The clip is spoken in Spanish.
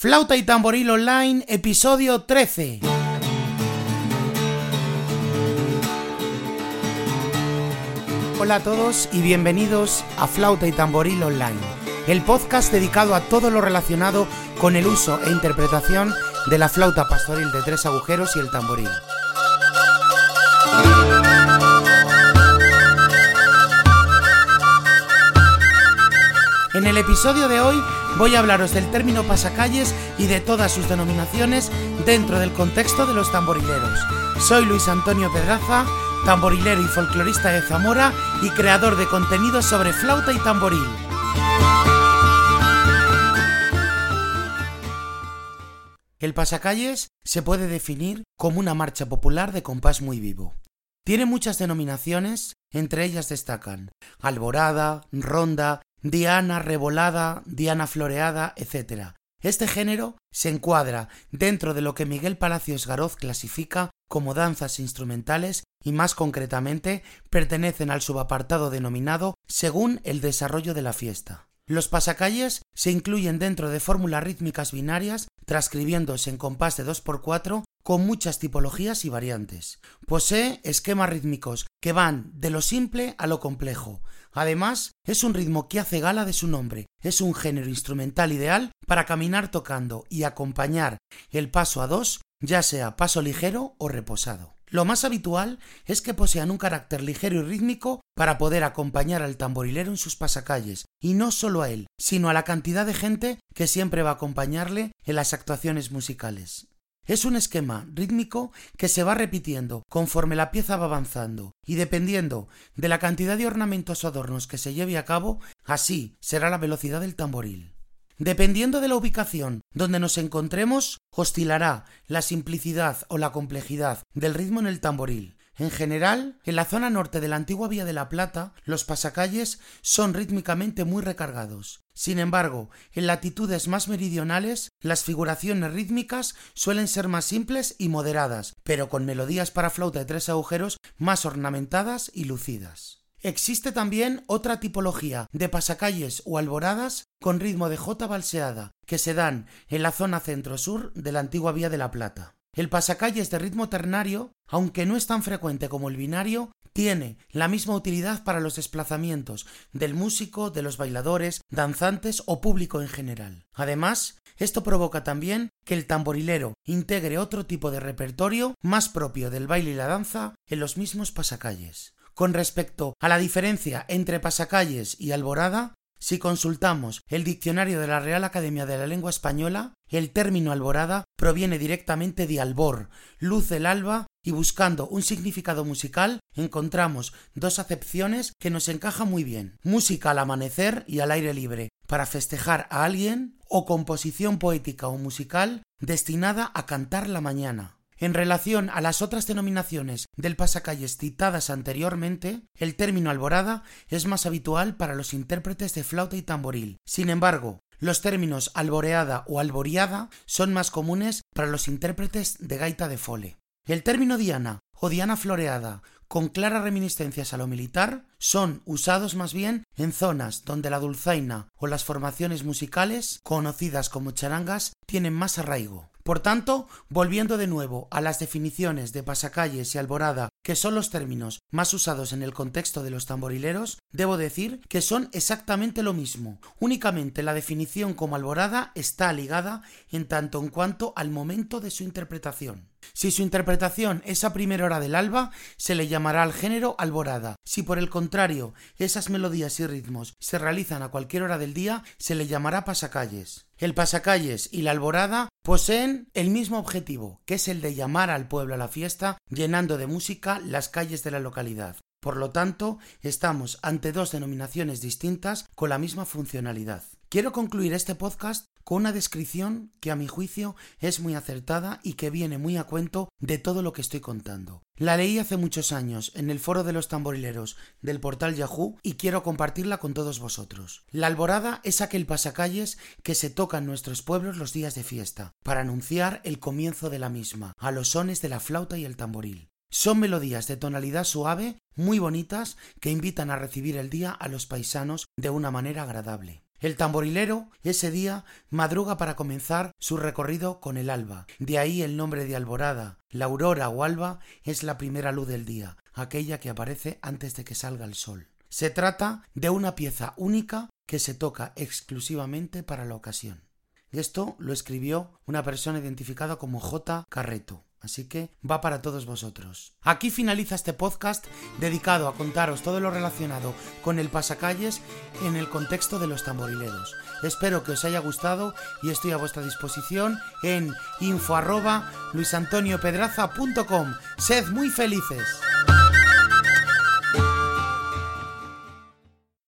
Flauta y Tamboril Online, episodio 13. Hola a todos y bienvenidos a Flauta y Tamboril Online, el podcast dedicado a todo lo relacionado con el uso e interpretación de la flauta pastoril de tres agujeros y el tamboril. En el episodio de hoy voy a hablaros del término pasacalles y de todas sus denominaciones dentro del contexto de los tamborileros. Soy Luis Antonio Pedraza, tamborilero y folclorista de Zamora y creador de contenidos sobre flauta y tamboril. El pasacalles se puede definir como una marcha popular de compás muy vivo. Tiene muchas denominaciones, entre ellas destacan alborada, ronda, diana revolada, diana floreada, etc. Este género se encuadra dentro de lo que Miguel Palacios Garoz clasifica como danzas instrumentales y más concretamente pertenecen al subapartado denominado según el desarrollo de la fiesta. Los pasacalles se incluyen dentro de fórmulas rítmicas binarias, transcribiéndose en compás de 2x4 con muchas tipologías y variantes. Posee esquemas rítmicos que van de lo simple a lo complejo. Además, es un ritmo que hace gala de su nombre. Es un género instrumental ideal para caminar tocando y acompañar el paso a dos, ya sea paso ligero o reposado. Lo más habitual es que posean un carácter ligero y rítmico para poder acompañar al tamborilero en sus pasacalles, y no solo a él, sino a la cantidad de gente que siempre va a acompañarle en las actuaciones musicales. Es un esquema rítmico que se va repitiendo conforme la pieza va avanzando, y dependiendo de la cantidad de ornamentos o adornos que se lleve a cabo, así será la velocidad del tamboril. Dependiendo de la ubicación donde nos encontremos, oscilará la simplicidad o la complejidad del ritmo en el tamboril. En general, en la zona norte de la antigua Vía de la Plata, los pasacalles son rítmicamente muy recargados. Sin embargo, en latitudes más meridionales, las figuraciones rítmicas suelen ser más simples y moderadas, pero con melodías para flauta de tres agujeros más ornamentadas y lucidas. Existe también otra tipología de pasacalles o alboradas con ritmo de jota balseada que se dan en la zona centro-sur de la antigua Vía de la Plata. El pasacalles de ritmo ternario, aunque no es tan frecuente como el binario, tiene la misma utilidad para los desplazamientos del músico, de los bailadores, danzantes o público en general. Además, esto provoca también que el tamborilero integre otro tipo de repertorio más propio del baile y la danza en los mismos pasacalles. Con respecto a la diferencia entre pasacalles y alborada, si consultamos el diccionario de la Real Academia de la Lengua Española, el término alborada proviene directamente de albor, luz del alba, y buscando un significado musical encontramos dos acepciones que nos encajan muy bien. Música al amanecer y al aire libre, para festejar a alguien, o composición poética o musical destinada a cantar la mañana. En relación a las otras denominaciones del pasacalles citadas anteriormente, el término alborada es más habitual para los intérpretes de flauta y tamboril. Sin embargo, los términos alboreada o alboriada son más comunes para los intérpretes de gaita de fole. El término diana o diana floreada, con claras reminiscencias a lo militar, son usados más bien en zonas donde la dulzaina o las formaciones musicales, conocidas como charangas, tienen más arraigo. Por tanto, volviendo de nuevo a las definiciones de pasacalles y alborada, que son los términos más usados en el contexto de los tamborileros, debo decir que son exactamente lo mismo. Únicamente la definición como alborada está ligada en tanto en cuanto al momento de su interpretación. Si su interpretación es a primera hora del alba, se le llamará al género alborada. Si por el contrario esas melodías y ritmos se realizan a cualquier hora del día, se le llamará pasacalles. El pasacalles y la alborada poseen el mismo objetivo, que es el de llamar al pueblo a la fiesta, llenando de música las calles de la localidad. Por lo tanto, estamos ante dos denominaciones distintas con la misma funcionalidad. Quiero concluir este podcast con una descripción que a mi juicio es muy acertada y que viene muy a cuento de todo lo que estoy contando. La leí hace muchos años en el foro de los tamborileros del portal Yahoo y quiero compartirla con todos vosotros. La alborada es aquel pasacalles que se toca en nuestros pueblos los días de fiesta, para anunciar el comienzo de la misma, a los sones de la flauta y el tamboril. Son melodías de tonalidad suave, muy bonitas, que invitan a recibir el día a los paisanos de una manera agradable. El tamborilero ese día madruga para comenzar su recorrido con el alba. De ahí el nombre de alborada. La aurora o alba es la primera luz del día, aquella que aparece antes de que salga el sol. Se trata de una pieza única que se toca exclusivamente para la ocasión. Esto lo escribió una persona identificada como J. Carreto. Así que va para todos vosotros. Aquí finaliza este podcast dedicado a contaros todo lo relacionado con el pasacalles en el contexto de los tamborileros. Espero que os haya gustado y estoy a vuestra disposición en info arroba luisantoniopedraza.com. Sed muy felices.